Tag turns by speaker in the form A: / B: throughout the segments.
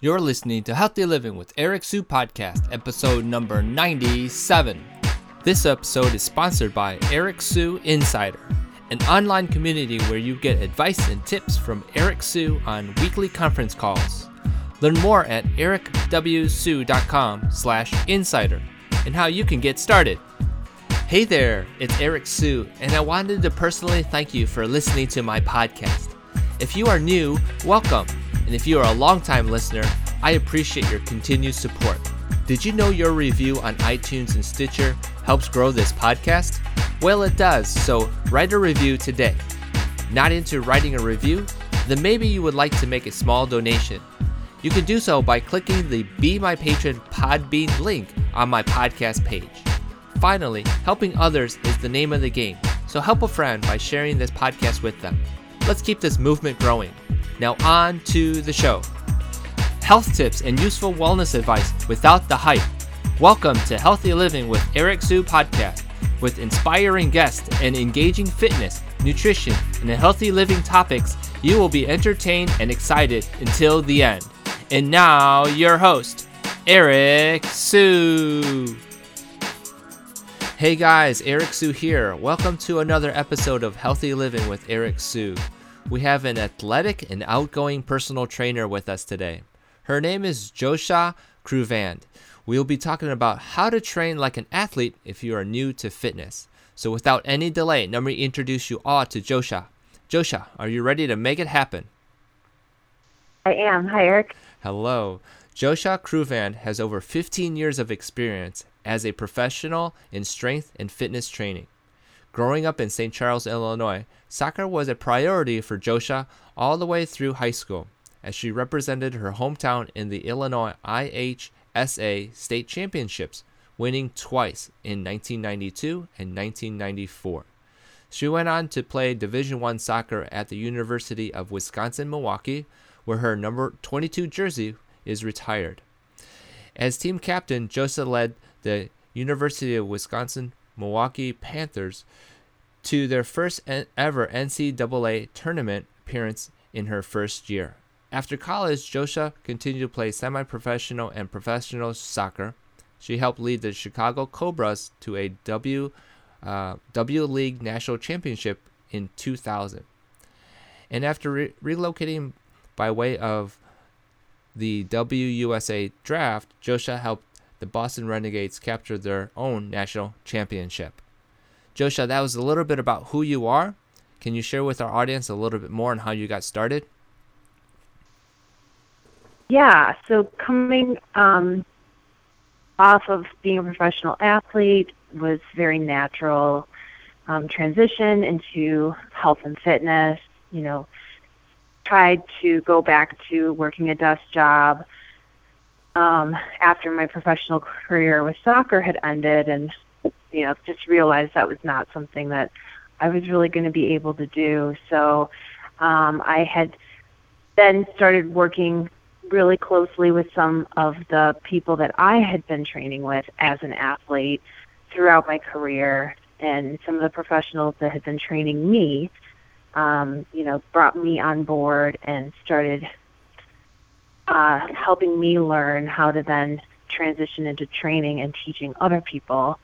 A: You're listening to Healthy Living with Eric Su Podcast, episode number 97. This episode is sponsored by Eric Su Insider, an online community where you get advice and tips from Eric Su on weekly conference calls. Learn more at ericwsu.com slash insider and how you can get started. Hey there, it's Eric Su, and I wanted to personally thank you for listening to my podcast. If you are new, welcome. And if you are a longtime listener, I appreciate your continued support. Did you know your review on iTunes and Stitcher helps grow this podcast? Well, it does, so write a review today. Not into writing a review? Then maybe you would like to make a small donation. You can do so by clicking the Be My Patron Podbean link on my podcast page. Finally, helping others is the name of the game, so help a friend by sharing this podcast with them. Let's keep this movement growing. Now, on to the show. Health tips and useful wellness advice without the hype. Welcome to Healthy Living with Eric Su podcast. With inspiring guests and engaging fitness, nutrition, and healthy living topics, you will be entertained and excited until the end. And now, your host, Eric Su. Hey guys, Eric Su here. Welcome to another episode of Healthy Living with Eric Su we have an athletic and outgoing personal trainer with us today. Her name is Josha Kruvand. We will be talking about how to train like an athlete if you are new to fitness. So, without any delay, let me introduce you all to Josha. Josha, are you ready to make it happen?
B: I am. Hi, Eric.
A: Hello. Josha Kruvand has over 15 years of experience as a professional in strength and fitness training. Growing up in St. Charles, Illinois, Soccer was a priority for Josha all the way through high school, as she represented her hometown in the Illinois IHSA state championships, winning twice in 1992 and 1994. She went on to play Division I soccer at the University of Wisconsin-Milwaukee, where her number 22 jersey is retired. As team captain, Josha led the University of Wisconsin Milwaukee Panthers to their first ever NCAA tournament appearance in her first year. After college, Josha continued to play semi professional and professional soccer. She helped lead the Chicago Cobras to a W, uh, w League National Championship in 2000. And after re- relocating by way of the WUSA draft, Josha helped the Boston Renegades capture their own national championship. Josha, that was a little bit about who you are. Can you share with our audience a little bit more on how you got started?
B: Yeah, so coming um, off of being a professional athlete was very natural um, transition into health and fitness. You know, tried to go back to working a desk job um, after my professional career with soccer had ended, and you know, just realized that was not something that I was really going to be able to do. So um, I had then started working really closely with some of the people that I had been training with as an athlete throughout my career, and some of the professionals that had been training me, um, you know, brought me on board and started uh, helping me learn how to then transition into training and teaching other people.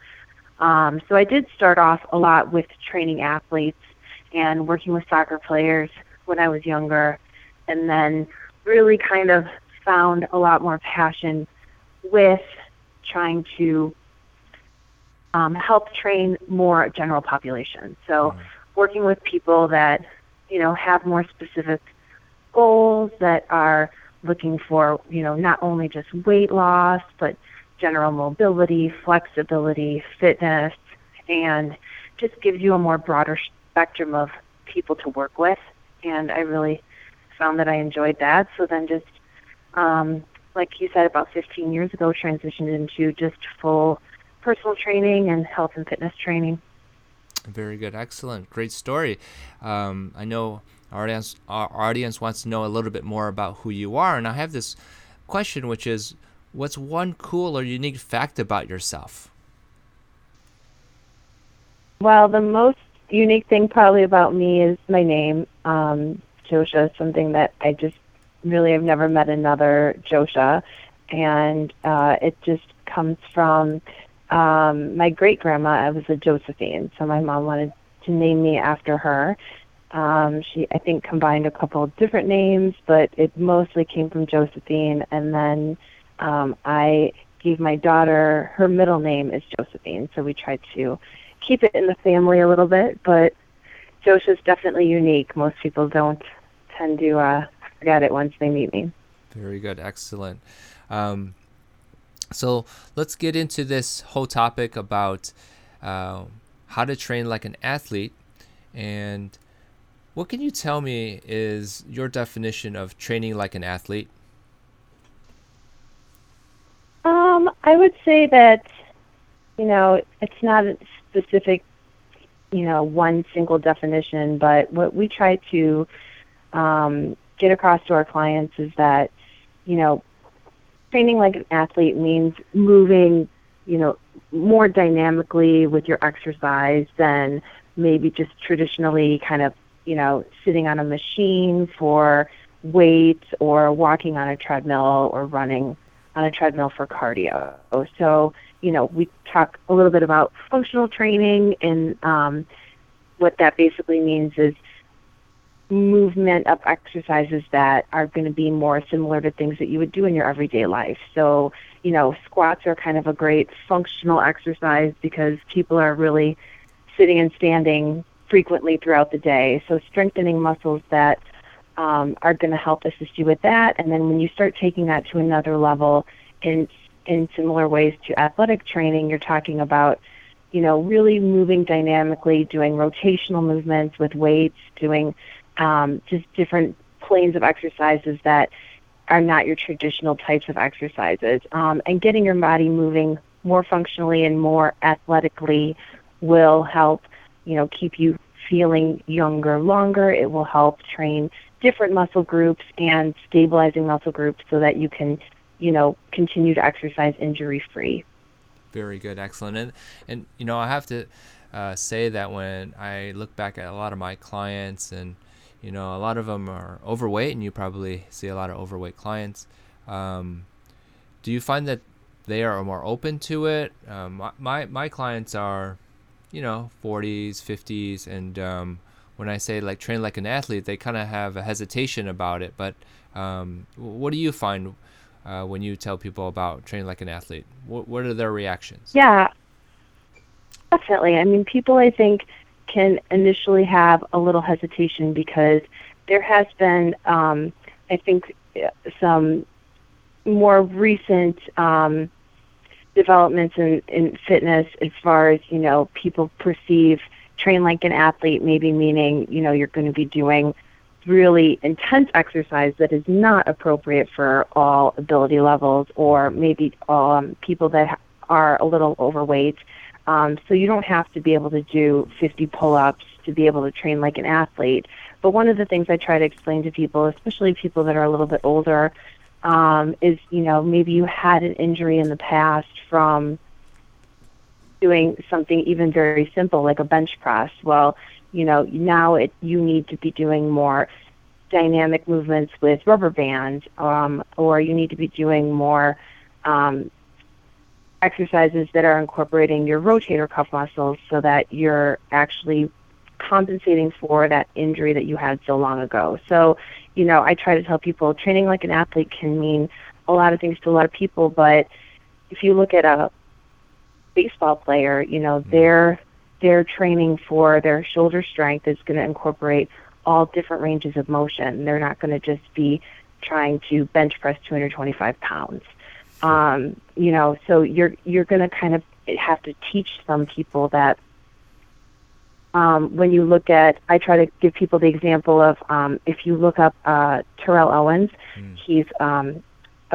B: Um, so I did start off a lot with training athletes and working with soccer players when I was younger, and then really kind of found a lot more passion with trying to um, help train more general population. So mm-hmm. working with people that you know have more specific goals that are looking for you know not only just weight loss but general mobility, flexibility, fitness, and just gives you a more broader spectrum of people to work with. And I really found that I enjoyed that. So then just, um, like you said, about 15 years ago, transitioned into just full personal training and health and fitness training.
A: Very good. Excellent. Great story. Um, I know our audience, our audience wants to know a little bit more about who you are. And I have this question, which is what's one cool or unique fact about yourself?
B: Well, the most unique thing probably about me is my name. Um, Josha is something that I just really I've never met another Josha, and uh, it just comes from um, my great grandma. I was a Josephine, so my mom wanted to name me after her. Um, she, I think, combined a couple of different names, but it mostly came from Josephine. And then um, I gave my daughter her middle name is Josephine, so we tried to keep it in the family a little bit. But Josha's definitely unique. Most people don't tend to uh, forget it once they meet me.
A: Very good, excellent. Um, so let's get into this whole topic about uh, how to train like an athlete. And what can you tell me is your definition of training like an athlete?
B: Um, I would say that, you know, it's not a specific, you know, one single definition, but what we try to um, get across to our clients is that, you know, training like an athlete means moving, you know, more dynamically with your exercise than maybe just traditionally kind of, you know, sitting on a machine for weights or walking on a treadmill or running on a treadmill for cardio. So, you know, we talk a little bit about functional training and um, what that basically means is movement of exercises that are going to be more similar to things that you would do in your everyday life. So, you know, squats are kind of a great functional exercise because people are really sitting and standing frequently throughout the day. So, strengthening muscles that um, are going to help assist you with that. And then when you start taking that to another level in in similar ways to athletic training, you're talking about you know really moving dynamically, doing rotational movements with weights, doing um, just different planes of exercises that are not your traditional types of exercises. Um, and getting your body moving more functionally and more athletically will help, you know, keep you feeling younger longer. It will help train different muscle groups and stabilizing muscle groups so that you can, you know, continue to exercise injury free.
A: Very good, excellent. And and you know, I have to uh, say that when I look back at a lot of my clients and you know a lot of them are overweight and you probably see a lot of overweight clients um, do you find that they are more open to it um, my my clients are you know 40s 50s and um, when i say like train like an athlete they kind of have a hesitation about it but um, what do you find uh, when you tell people about training like an athlete? What, what are their reactions?
B: Yeah. Definitely. I mean people i think can initially have a little hesitation because there has been, um, I think, some more recent um, developments in, in fitness as far as, you know, people perceive train like an athlete, maybe meaning, you know, you're going to be doing really intense exercise that is not appropriate for all ability levels or maybe um, people that are a little overweight um, so you don't have to be able to do 50 pull-ups to be able to train like an athlete. But one of the things I try to explain to people, especially people that are a little bit older, um, is you know maybe you had an injury in the past from doing something even very simple like a bench press. Well, you know now it you need to be doing more dynamic movements with rubber bands, um, or you need to be doing more um, exercises that are incorporating your rotator cuff muscles so that you're actually compensating for that injury that you had so long ago. So, you know, I try to tell people training like an athlete can mean a lot of things to a lot of people, but if you look at a baseball player, you know, mm-hmm. their their training for their shoulder strength is going to incorporate all different ranges of motion. They're not going to just be trying to bench press 225 pounds. Um, you know, so you're you're going to kind of have to teach some people that um, when you look at, I try to give people the example of um, if you look up uh, Terrell Owens, mm. he's um,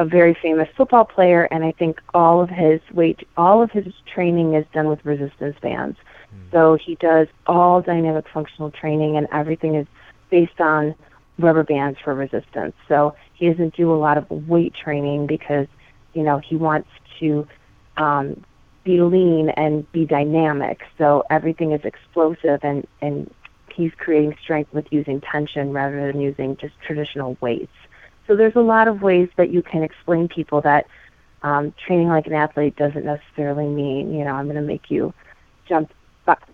B: a very famous football player, and I think all of his weight, all of his training is done with resistance bands. Mm. So he does all dynamic functional training, and everything is based on rubber bands for resistance. So he doesn't do a lot of weight training because you know, he wants to um, be lean and be dynamic. So everything is explosive, and and he's creating strength with using tension rather than using just traditional weights. So there's a lot of ways that you can explain people that um, training like an athlete doesn't necessarily mean, you know, I'm going to make you jump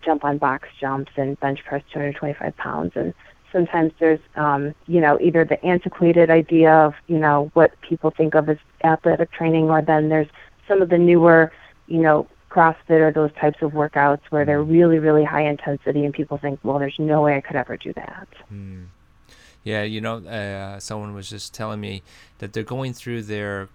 B: jump on box jumps and bench press 225 pounds. And sometimes there's, um, you know, either the antiquated idea of, you know, what people think of as athletic training, or then there's some of the newer, you know, CrossFit or those types of workouts where they're really, really high intensity, and people think, well, there's no way I could ever do that.
A: Mm. Yeah, you know, uh, someone was just telling me that they're going through their,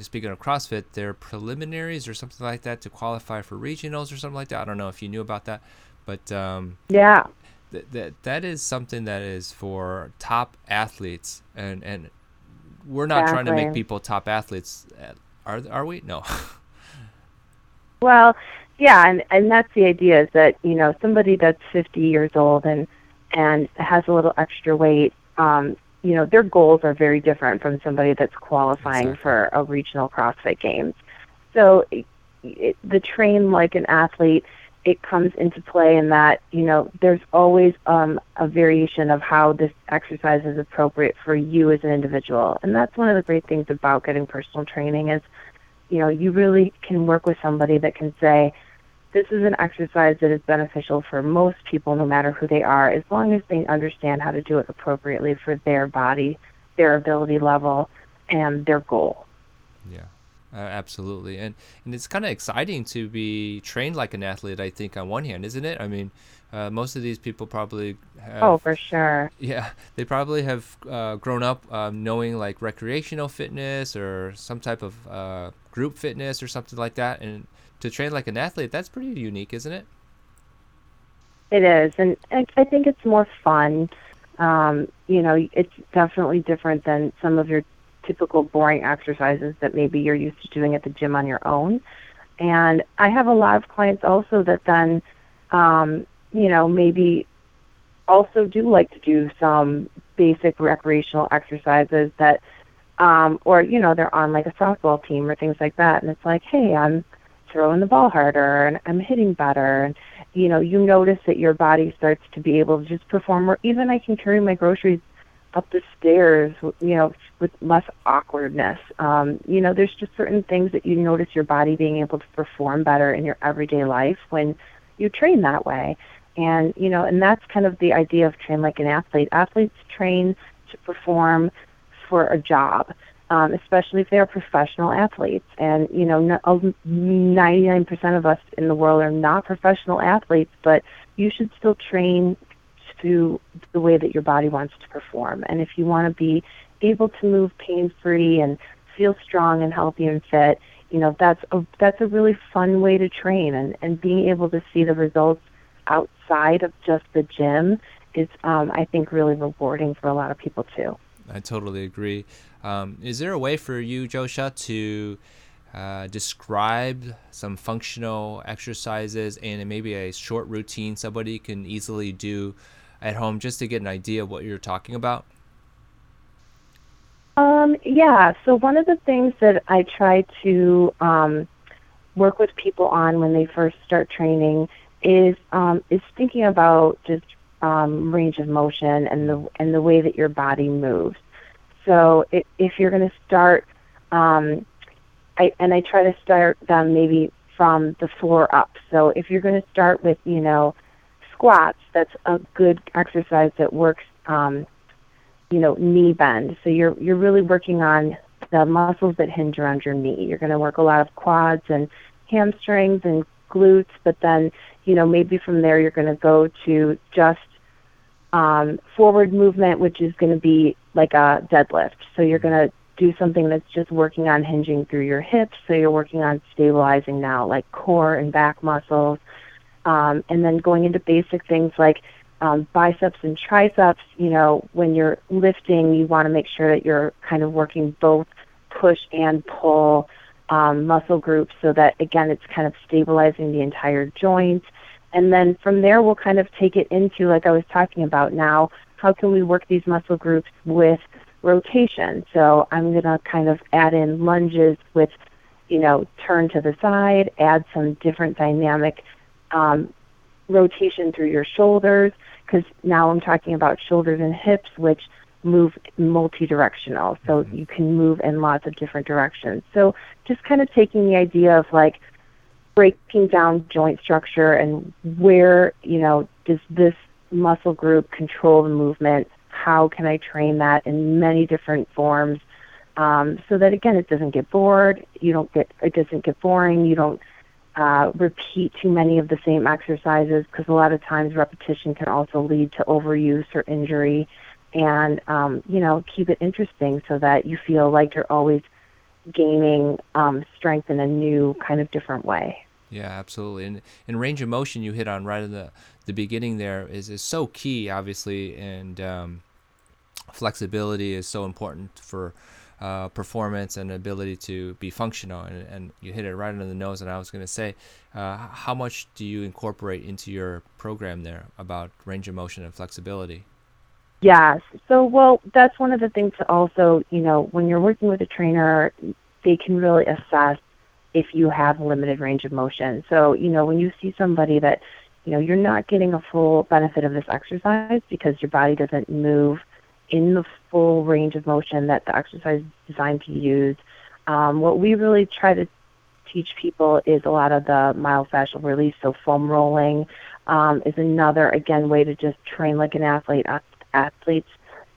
A: speaking of CrossFit, their preliminaries or something like that to qualify for regionals or something like that. I don't know if you knew about that, but um,
B: yeah,
A: th- that that is something that is for top athletes, and and we're not exactly. trying to make people top athletes. Uh, are are we? No.
B: well, yeah, and and that's the idea is that you know somebody that's 50 years old and and has a little extra weight um, you know, their goals are very different from somebody that's qualifying exactly. for a regional CrossFit Games. So it, it, the train like an athlete, it comes into play in that, you know, there's always um, a variation of how this exercise is appropriate for you as an individual. And that's one of the great things about getting personal training is, you know, you really can work with somebody that can say, this is an exercise that is beneficial for most people, no matter who they are, as long as they understand how to do it appropriately for their body, their ability level, and their goal.
A: Yeah. Uh, absolutely, and and it's kind of exciting to be trained like an athlete. I think on one hand, isn't it? I mean, uh, most of these people probably have,
B: oh for sure
A: yeah they probably have uh, grown up um, knowing like recreational fitness or some type of uh, group fitness or something like that, and to train like an athlete, that's pretty unique, isn't it?
B: It is, and I think it's more fun. Um, you know, it's definitely different than some of your typical boring exercises that maybe you're used to doing at the gym on your own. And I have a lot of clients also that then, um, you know, maybe also do like to do some basic recreational exercises that, um, or you know, they're on like a softball team or things like that, and it's like, hey, I'm throwing the ball harder and I'm hitting better. And you know you notice that your body starts to be able to just perform more. Even I can carry my groceries up the stairs you know with less awkwardness. Um you know there's just certain things that you notice your body being able to perform better in your everyday life when you train that way. And you know and that's kind of the idea of train like an athlete. Athletes train to perform for a job um, especially if they are professional athletes. And, you know, 99% of us in the world are not professional athletes, but you should still train to the way that your body wants to perform. And if you want to be able to move pain free and feel strong and healthy and fit, you know, that's a, that's a really fun way to train. And, and being able to see the results outside of just the gym is, um, I think, really rewarding for a lot of people too.
A: I totally agree. Um, is there a way for you, Josha, to uh, describe some functional exercises and maybe a short routine somebody can easily do at home just to get an idea of what you're talking about?
B: Um, yeah, so one of the things that I try to um, work with people on when they first start training is um, is thinking about just um, range of motion and the and the way that your body moves. So it, if you're going to start, um, I, and I try to start them maybe from the floor up. So if you're going to start with, you know, squats, that's a good exercise that works, um, you know, knee bend. So you're you're really working on the muscles that hinge around your knee. You're going to work a lot of quads and hamstrings and glutes, but then, you know, maybe from there you're going to go to just um, forward movement, which is going to be like a deadlift. So you're going to do something that's just working on hinging through your hips. So you're working on stabilizing now, like core and back muscles. Um, and then going into basic things like um, biceps and triceps. You know, when you're lifting, you want to make sure that you're kind of working both push and pull um, muscle groups so that, again, it's kind of stabilizing the entire joint. And then from there, we'll kind of take it into, like I was talking about now, how can we work these muscle groups with rotation? So I'm going to kind of add in lunges with, you know, turn to the side, add some different dynamic um, rotation through your shoulders, because now I'm talking about shoulders and hips, which move multi-directional, so
A: Mhm.
B: you can move in lots of different directions. So just kind of taking the idea of like breaking down joint structure and where you know does this muscle group control the movement? How can I train that in many different forms? Um, so that again, it doesn't get bored. You don't get it doesn't get boring. You don't uh, repeat too many of the same exercises because a lot of times repetition can also lead to overuse or injury. And um, you know, keep it interesting so that you feel like you're always gaining um, strength in a new kind of different way.
A: Yeah, absolutely. And and range of motion you hit on right in the the beginning there is is so key, obviously, and um, flexibility is so important for uh, performance and ability to be functional. And, and you hit it right on the nose. And I was going to say, uh, how much do you incorporate into your program there about range of motion and flexibility?
B: Yes. So, well, that's one of the things also, you know, when you're working with a trainer, they can really assess if you have limited range of motion. So, you know, when you see somebody that, you know, you're not getting a full benefit of this exercise because your body doesn't move in the full range of motion that the exercise is designed to use, um, what we really try to teach people is a lot of the myofascial release. So foam rolling um, is another, again, way to just train like an athlete. Athletes,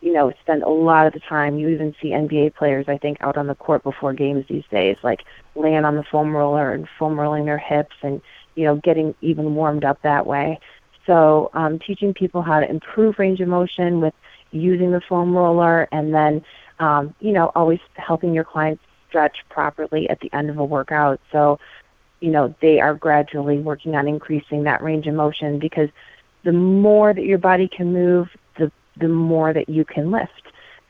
B: you know, spend a lot of the time. You even see NBA players, I think, out on the court before games these days, like laying on the foam roller and foam rolling their hips and, you know, getting even warmed up that way. So um, teaching people how to improve range of motion with using the foam roller and then, um, you know, always helping your clients stretch properly at the end of a workout. So, you know, they are gradually working on increasing that range of motion because the more that your body can move, the more that you can lift.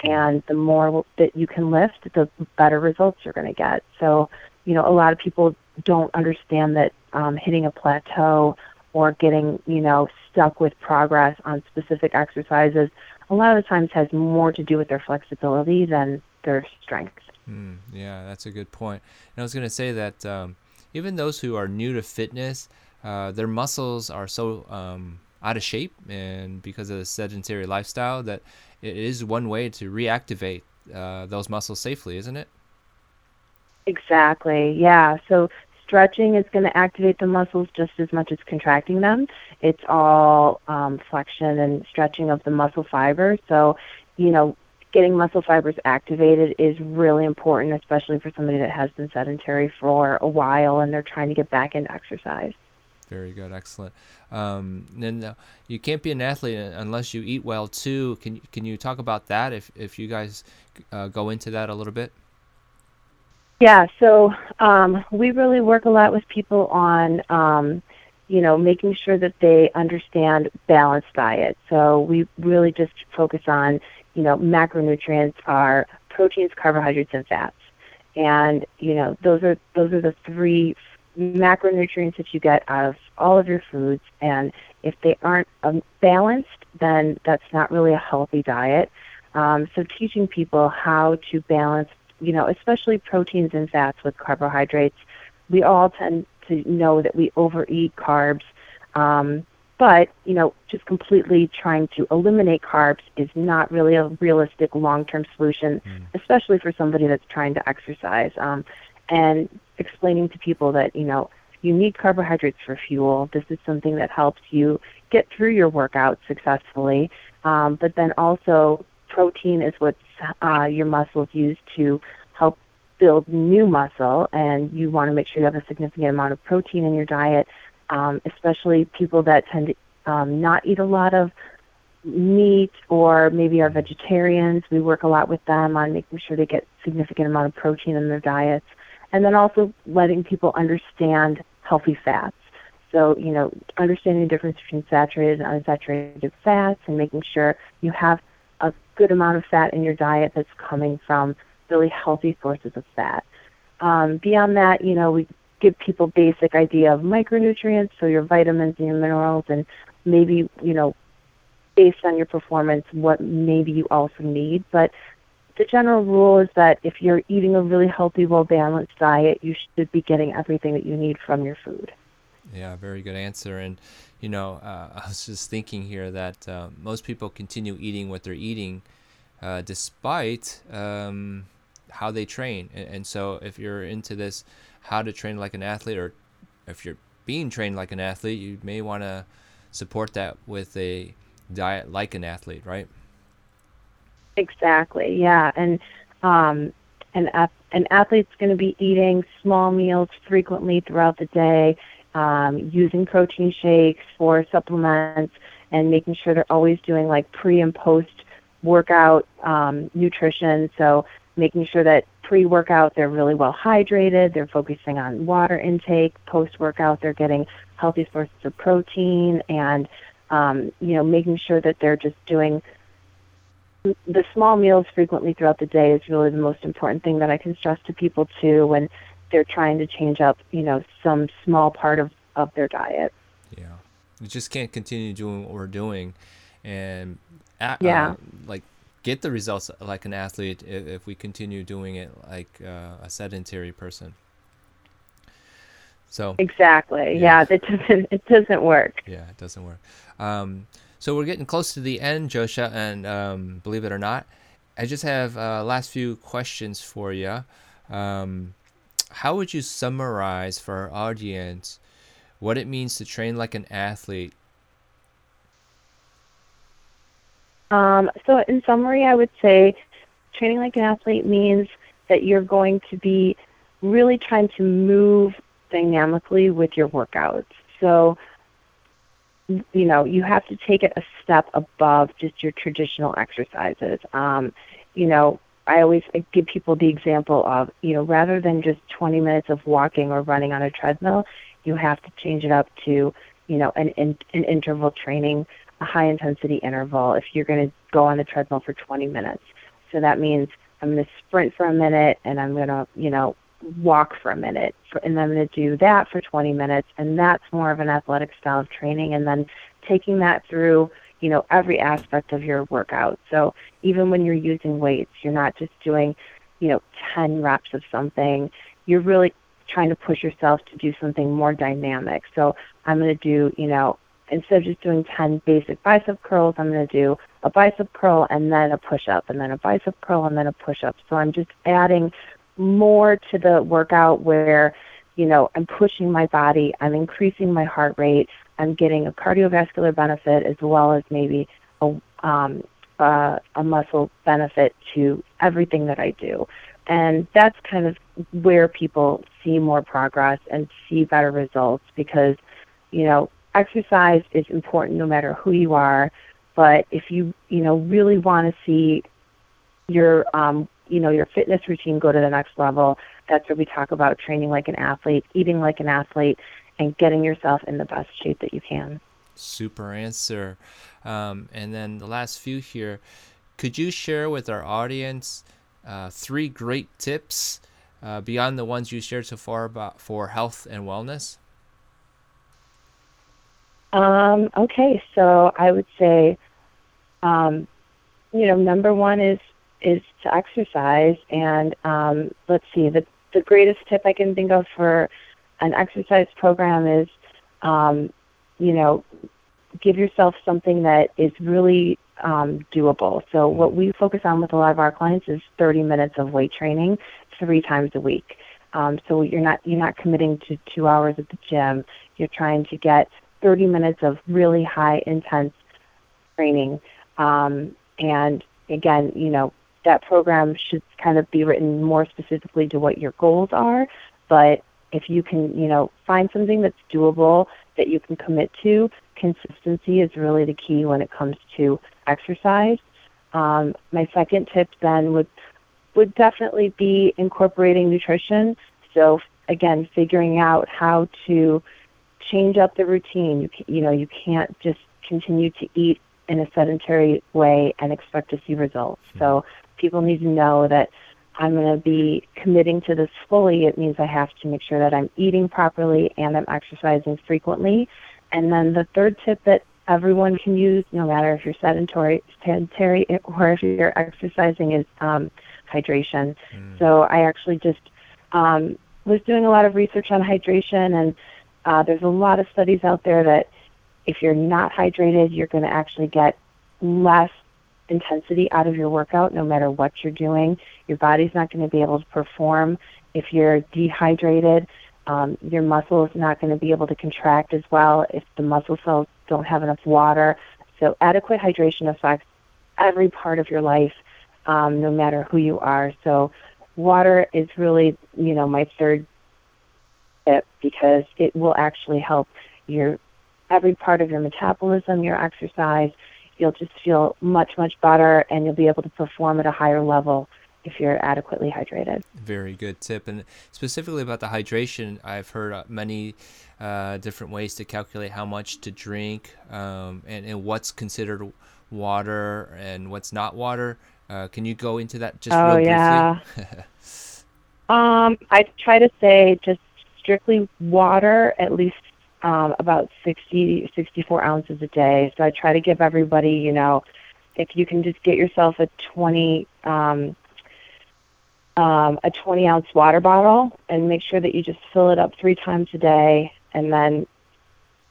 B: And the more that you can lift, the better results you're going to get. So, you know, a lot of people don't understand that um, hitting a plateau or getting, you know, stuck with progress on specific exercises a lot of the times has more to do with their flexibility than their strength.
A: Mm, yeah, that's a good point. And I was going to say that um, even those who are new to fitness, uh, their muscles are so um, out of shape, and because of the sedentary lifestyle, that it is one way to reactivate uh, those muscles safely, isn't it?
B: Exactly. Yeah. So stretching is going to activate the muscles just as much as contracting them. It's all um, flexion and stretching of the muscle fibers. So, you know, getting muscle fibers activated is really important, especially for somebody that has been sedentary for a while and they're trying to get back into exercise.
A: Very good, excellent. Um, and uh, you can't be an athlete unless you eat well too. Can can you talk about that? If if you guys uh, go into that a little bit.
B: Yeah, so um, we really work a lot with people on, um, you know, making sure that they understand balanced diet. So we really just focus on, you know, macronutrients are proteins, carbohydrates, and fats, and you know those are those are the three macronutrients that you get out of all of your foods. And if they aren't um, balanced, then that's not really a healthy diet. Um, so teaching people how to balance you know, especially proteins and fats with carbohydrates. We all tend to know that we overeat carbs, um, but you know, just completely trying to eliminate carbs is not really a realistic long-term solution, mm. especially for somebody that's trying to exercise. Um, and explaining to people that you know you need carbohydrates for fuel. This is something that helps you get through your workout successfully, um, but then also protein is what uh, your muscles use to help build new muscle, and you want to make sure you have a significant amount of protein in your diet, um, especially people that tend to um, not eat a lot of meat or maybe are vegetarians. We work a lot with them on making sure they get significant amount of protein in their diets, and then also letting people understand healthy fats. So, you know, understanding the difference between saturated and unsaturated fats and making sure you have a good amount of fat in your diet that's coming from really healthy sources of fat. Um, beyond that, you know, we give people basic idea of micronutrients, so your vitamins and your minerals, and maybe, you know, based on your performance, what maybe you also need. But the general rule is that if you're eating a really healthy, well balanced diet, you should be getting everything that you need from your food.
A: Yeah, very good answer. And, you know, uh, I was just thinking here that uh, most people continue eating what they're eating uh, despite um, how they train. And, and, so, if you're into this, how to train like an athlete, or if you're being trained like an athlete, you may want to support that with a diet like an athlete, right?
B: Exactly. Yeah, and um, an an athlete's going to be eating small meals frequently throughout the day, um, using protein shakes for supplements, and making sure they're always doing like pre and post workout um, nutrition. So making sure that pre workout they're really well hydrated, they're focusing on water intake. Post workout they're getting healthy sources of protein, and um, you know making sure that they're just doing the small meals frequently throughout the day is really the most important thing that I can stress to people too when they're trying to change up, you know, some small part of, of their diet.
A: Yeah. You just can't continue doing what we're doing and uh,
B: yeah.
A: like get the results like an athlete if, if we continue doing it like uh, a sedentary person. So
B: exactly, yeah, yeah doesn't it doesn't work.
A: Yeah, it doesn't work. Um, so we're getting close to the end, Josha, and um, believe it or not, I just have uh, last few questions for you. Um, how would you summarize for our audience what it means to train like an athlete?
B: Um, so, in summary, I would say training like an athlete means that you're going to be really trying to move dynamically with your workouts. So, you know, you have to take it a step above just your traditional exercises. Um, you know, I always give people the example of, you know, rather than just 20 minutes of walking or running on a treadmill, you have to change it up to, you know, an, an, an interval training, a high intensity interval if you're going to go on the treadmill for 20 minutes. So that means I'm going to sprint for a minute and I'm going to, you know, walk for a minute and I'm going to do that for 20 minutes and that's more of an athletic style of training and then taking that through you know every aspect of your workout. So even when you're using weights you're not just doing you know 10 reps of something. You're really trying to push yourself to do something more dynamic. So i'm going to do you know instead of just doing 10 basic bicep curls i'm going to do a bicep curl and then a push up and then a bicep curl and then a push up so i'm just adding more to the workout where, you know, I'm pushing my body, I'm increasing my heart rate, I'm getting a cardiovascular benefit as well as maybe a, um, uh, a muscle benefit to everything that I do. And that's kind of where people see more progress and see better results because, you know, exercise is important no matter who you are. But if you, you know, really want to see your um, you know your fitness routine go to the next level. That's where we talk about training like an athlete eating like an athlete and getting yourself in the best shape that you can.
A: Super answer. Um, and then the last few here could you share with our audience uh, three great tips uh, beyond the ones you shared so far about for health and wellness?
B: Um, okay. So i would say um, you know number one is is to exercise. And um, let's see, the the greatest tip I can think of for an exercise program is, um, you know, give yourself something that is really um, doable. So what we focus on with a lot of our clients is 30 minutes of weight training three times a week. Um, so you're not you're not committing to two hours at the gym. You're trying to get 30 minutes of really high intense training. Um, and again, you know, that program should kind of be written more specifically to what your goals are. But if you can, you know, find something that's doable that you can commit to, consistency is really the key when it comes to exercise. Um, my second tip then would would definitely be incorporating nutrition. So again, figuring out how to change up the routine. You, you know, you can't just continue to eat in a sedentary way and expect to see results. So people need to know that I'm going to be committing to this fully. It means I have to make sure that I'm eating properly and I'm exercising frequently. And then the third tip that everyone can use, no matter if you're sedentary, sedentary or if you're exercising, is um, hydration. Mm. So I actually just um, was doing a lot of research on hydration, and uh, there's a lot of studies out there that if you're not hydrated, you're going to actually get less intensity out of your workout, no matter what you're doing. Your body's not going to be able to perform if you're dehydrated. Um, your muscle is not going to be able to contract as well if the muscle cells don't have enough water. So adequate hydration affects every part of your life, um, no matter who you are. So water is really, you know, my third tip because it will actually help your every part of your metabolism, your exercise. You'll just feel much, much better and you'll be able to perform at a higher level if you're adequately hydrated.
A: Very good tip. And specifically about the hydration, I've heard uh, many uh, different ways to calculate how much to drink um, and, and what's considered water and what's not water. Uh, can you go into that just
B: oh,
A: real
B: yeah. um, I try to say just strictly water, at least um, about 60, 64 ounces a day. So I try to give everybody, you know, if you can just get yourself a 20, um, um, a 20 ounce water bottle and make sure that you just fill it up three times a day. And then,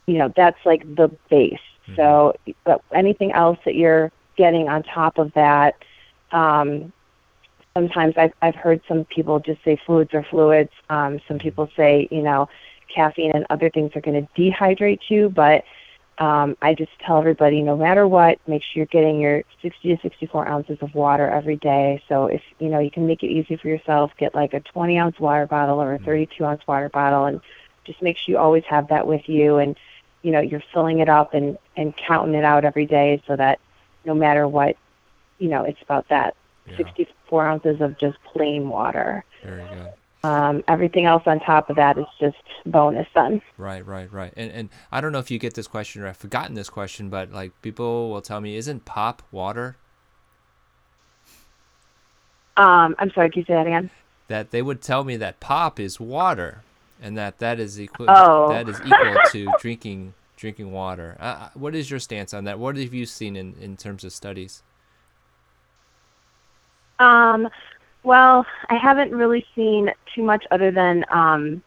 B: you know, that's like the base. Mm-hmm. So, but anything else that you're getting on top of that, um, sometimes I've, I've heard some people just say fluids or fluids. Um, some people say, you know, caffeine and other things are going to dehydrate you, but um, I just tell everybody, no matter what, make sure you're getting your 60 to 64 ounces of water every day. So if you know you can make it easy for yourself, get like a 20 ounce water bottle or a mm-hmm. 32 ounce water bottle, and just make sure you always have that with you. And you know you're filling it up and and counting it out every day, so that no matter what, you know it's about that yeah. 64 ounces of just plain water.
A: Very good.
B: Um, everything else on top of that is just bonus then.
A: Right, right, right. And and I don't know if you get this question or I've forgotten this question, but like people will tell me, isn't pop water?
B: Um, I'm sorry, can you say that again?
A: That they would tell me that pop is water, and that that is equal
B: oh.
A: that is equal to drinking drinking water. Uh, uh, what is your stance on that? What have you seen in in terms of studies?
B: Um, well, I haven't really seen too much other than um,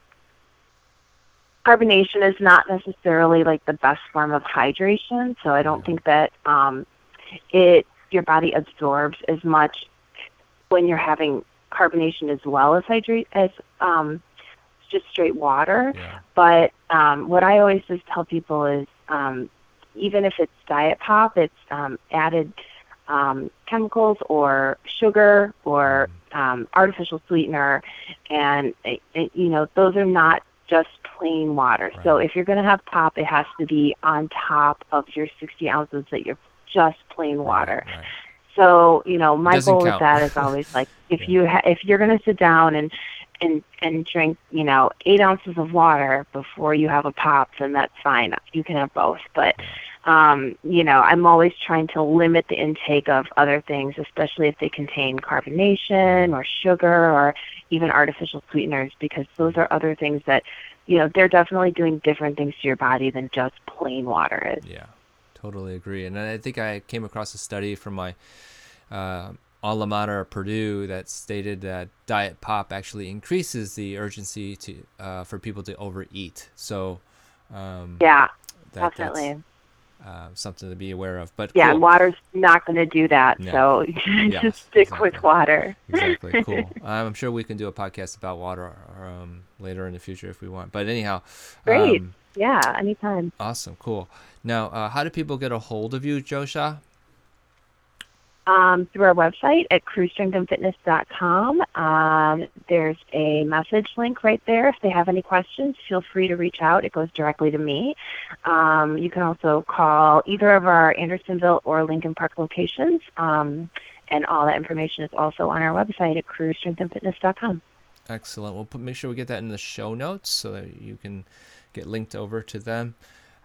B: carbonation is not necessarily like the best form of hydration, so I don't think that um, it your body absorbs as much when you're having carbonation as well as hydrate as um, just straight water.
A: Yeah.
B: But um, what I always just tell people is um, even if it's diet pop, it's um, added um, chemicals or sugar or mm. um, artificial sweetener, and it, it, you know those are not just plain water. Right. So if you're going to have pop, it has to be on top of your 60 ounces that you're just plain water.
A: Right, right.
B: So you know my
A: Doesn't
B: goal
A: count.
B: with that is always like if
A: yeah.
B: you ha- if you're going to sit down and and and drink you know eight ounces of water before you have a pop, then that's fine. You can have both, but. Yeah um, you know, I'm always trying to limit the intake of other things, especially if they contain carbonation or sugar or even artificial sweeteners, because those are other things that, you know, they're definitely doing different things to your body than just plain water is.
A: Yeah, totally agree. And I think I came across a study from my uh, alma mater, Purdue, that stated that diet pop actually increases the urgency to uh, for people to overeat. So, um,
B: yeah, that, definitely
A: uh, something to be aware of. But
B: yeah,
A: cool.
B: water's not going to do that.
A: No.
B: So just stick
A: exactly.
B: with water.
A: exactly. Cool. I'm sure we can do a podcast about water um, later in the future if we want. But anyhow,
B: great.
A: Um,
B: yeah, anytime.
A: Awesome. Cool. Now, uh, how do people get a hold of you, Josha?
B: Um, through our website at crewstrengthandfitness.com. Um, there's a message link right there. If they have any questions, feel free to reach out. It goes directly to me. Um, you can also call either of our Andersonville or Lincoln Park locations. Um, and all that information is also on our website at crewstrengthandfitness.com.
A: Excellent. We'll put, make sure we get that in the show notes so that you can get linked over to them.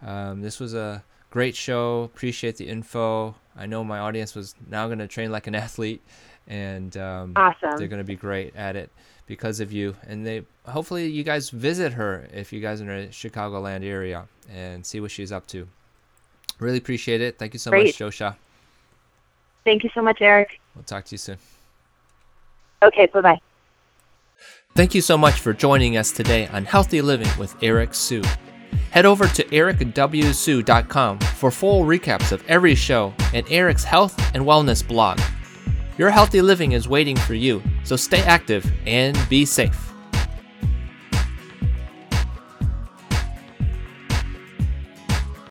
A: Um, this was a great show. Appreciate the info. I know my audience was now going to train like an athlete, and um,
B: awesome.
A: they're going to be great at it because of you. And they hopefully you guys visit her if you guys are in the Chicagoland area and see what she's up to. Really appreciate it. Thank you so
B: great.
A: much, Josha.
B: Thank you so much, Eric.
A: We'll talk to you soon.
B: Okay, bye bye.
A: Thank you so much for joining us today on Healthy Living with Eric Su. Head over to ericwsu.com for full recaps of every show and Eric's health and wellness blog. Your healthy living is waiting for you, so stay active and be safe.